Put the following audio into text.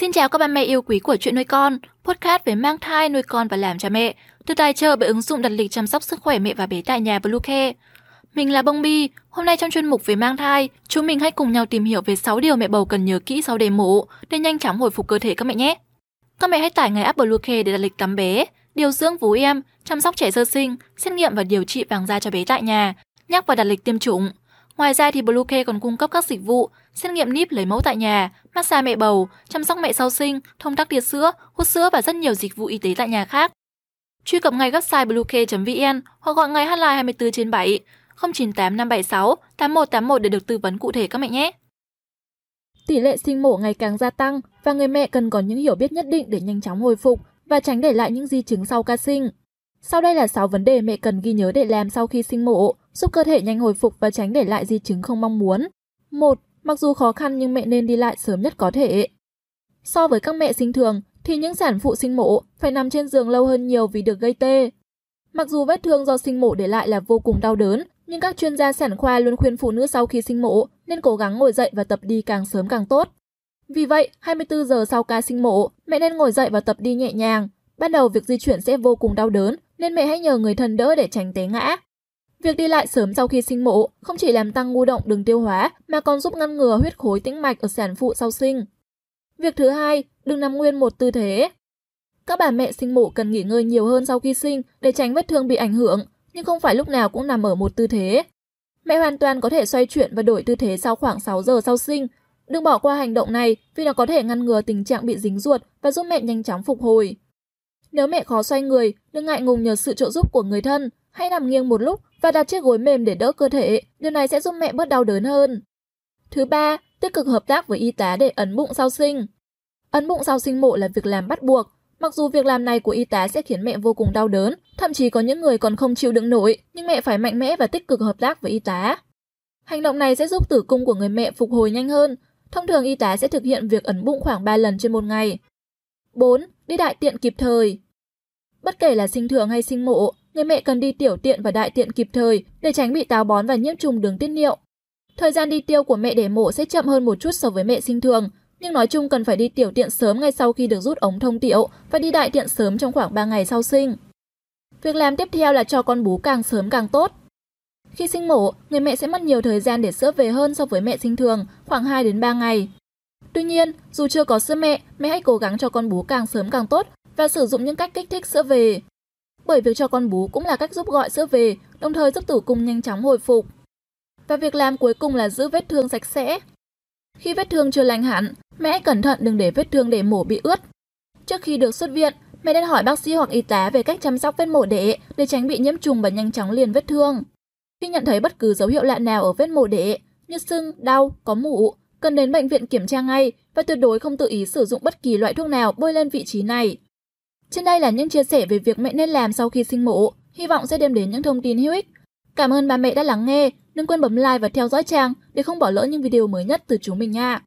Xin chào các ba mẹ yêu quý của chuyện nuôi con, podcast về mang thai, nuôi con và làm cha mẹ, được tài trợ bởi ứng dụng đặt lịch chăm sóc sức khỏe mẹ và bé tại nhà Bluecare. Mình là Bông Bi, hôm nay trong chuyên mục về mang thai, chúng mình hãy cùng nhau tìm hiểu về 6 điều mẹ bầu cần nhớ kỹ sau đẻ mổ để nhanh chóng hồi phục cơ thể các mẹ nhé. Các mẹ hãy tải ngay app Bluecare để đặt lịch tắm bé, điều dưỡng vú em, chăm sóc trẻ sơ sinh, xét nghiệm và điều trị vàng da cho bé tại nhà, nhắc và đặt lịch tiêm chủng. Ngoài ra thì Bluecare còn cung cấp các dịch vụ xét nghiệm níp lấy mẫu tại nhà, massage mẹ bầu, chăm sóc mẹ sau sinh, thông tắc tiệt sữa, hút sữa và rất nhiều dịch vụ y tế tại nhà khác. Truy cập ngay website bluecare.vn hoặc gọi ngay hotline 24 trên 7 098 576 8181 để được tư vấn cụ thể các mẹ nhé. Tỷ lệ sinh mổ ngày càng gia tăng và người mẹ cần có những hiểu biết nhất định để nhanh chóng hồi phục và tránh để lại những di chứng sau ca sinh. Sau đây là 6 vấn đề mẹ cần ghi nhớ để làm sau khi sinh mổ, giúp cơ thể nhanh hồi phục và tránh để lại di chứng không mong muốn. 1. Mặc dù khó khăn nhưng mẹ nên đi lại sớm nhất có thể. So với các mẹ sinh thường thì những sản phụ sinh mổ phải nằm trên giường lâu hơn nhiều vì được gây tê. Mặc dù vết thương do sinh mổ để lại là vô cùng đau đớn, nhưng các chuyên gia sản khoa luôn khuyên phụ nữ sau khi sinh mổ nên cố gắng ngồi dậy và tập đi càng sớm càng tốt. Vì vậy, 24 giờ sau ca sinh mổ, mẹ nên ngồi dậy và tập đi nhẹ nhàng. Ban đầu việc di chuyển sẽ vô cùng đau đớn, nên mẹ hãy nhờ người thân đỡ để tránh té ngã. Việc đi lại sớm sau khi sinh mổ không chỉ làm tăng ngu động đường tiêu hóa mà còn giúp ngăn ngừa huyết khối tĩnh mạch ở sản phụ sau sinh. Việc thứ hai, đừng nằm nguyên một tư thế. Các bà mẹ sinh mổ cần nghỉ ngơi nhiều hơn sau khi sinh để tránh vết thương bị ảnh hưởng, nhưng không phải lúc nào cũng nằm ở một tư thế. Mẹ hoàn toàn có thể xoay chuyển và đổi tư thế sau khoảng 6 giờ sau sinh. Đừng bỏ qua hành động này vì nó có thể ngăn ngừa tình trạng bị dính ruột và giúp mẹ nhanh chóng phục hồi. Nếu mẹ khó xoay người, đừng ngại ngùng nhờ sự trợ giúp của người thân, hãy nằm nghiêng một lúc và đặt chiếc gối mềm để đỡ cơ thể, điều này sẽ giúp mẹ bớt đau đớn hơn. Thứ ba, tích cực hợp tác với y tá để ấn bụng sau sinh. Ấn bụng sau sinh mổ là việc làm bắt buộc, mặc dù việc làm này của y tá sẽ khiến mẹ vô cùng đau đớn, thậm chí có những người còn không chịu đựng nổi, nhưng mẹ phải mạnh mẽ và tích cực hợp tác với y tá. Hành động này sẽ giúp tử cung của người mẹ phục hồi nhanh hơn. Thông thường y tá sẽ thực hiện việc ấn bụng khoảng 3 lần trên một ngày. 4. Đi đại tiện kịp thời. Bất kể là sinh thường hay sinh mổ, người mẹ cần đi tiểu tiện và đại tiện kịp thời để tránh bị táo bón và nhiễm trùng đường tiết niệu. Thời gian đi tiêu của mẹ đẻ mổ sẽ chậm hơn một chút so với mẹ sinh thường, nhưng nói chung cần phải đi tiểu tiện sớm ngay sau khi được rút ống thông tiểu và đi đại tiện sớm trong khoảng 3 ngày sau sinh. Việc làm tiếp theo là cho con bú càng sớm càng tốt. Khi sinh mổ, người mẹ sẽ mất nhiều thời gian để sữa về hơn so với mẹ sinh thường, khoảng 2 đến 3 ngày. Tuy nhiên, dù chưa có sữa mẹ, mẹ hãy cố gắng cho con bú càng sớm càng tốt và sử dụng những cách kích thích sữa về. Bởi việc cho con bú cũng là cách giúp gọi sữa về, đồng thời giúp tử cung nhanh chóng hồi phục. Và việc làm cuối cùng là giữ vết thương sạch sẽ. Khi vết thương chưa lành hẳn, mẹ hãy cẩn thận đừng để vết thương để mổ bị ướt. Trước khi được xuất viện, mẹ nên hỏi bác sĩ hoặc y tá về cách chăm sóc vết mổ đẻ để tránh bị nhiễm trùng và nhanh chóng liền vết thương. Khi nhận thấy bất cứ dấu hiệu lạ nào ở vết mổ đẻ như sưng, đau, có mủ, cần đến bệnh viện kiểm tra ngay và tuyệt đối không tự ý sử dụng bất kỳ loại thuốc nào bôi lên vị trí này. Trên đây là những chia sẻ về việc mẹ nên làm sau khi sinh mổ, hy vọng sẽ đem đến những thông tin hữu ích. Cảm ơn bà mẹ đã lắng nghe, đừng quên bấm like và theo dõi trang để không bỏ lỡ những video mới nhất từ chúng mình nha.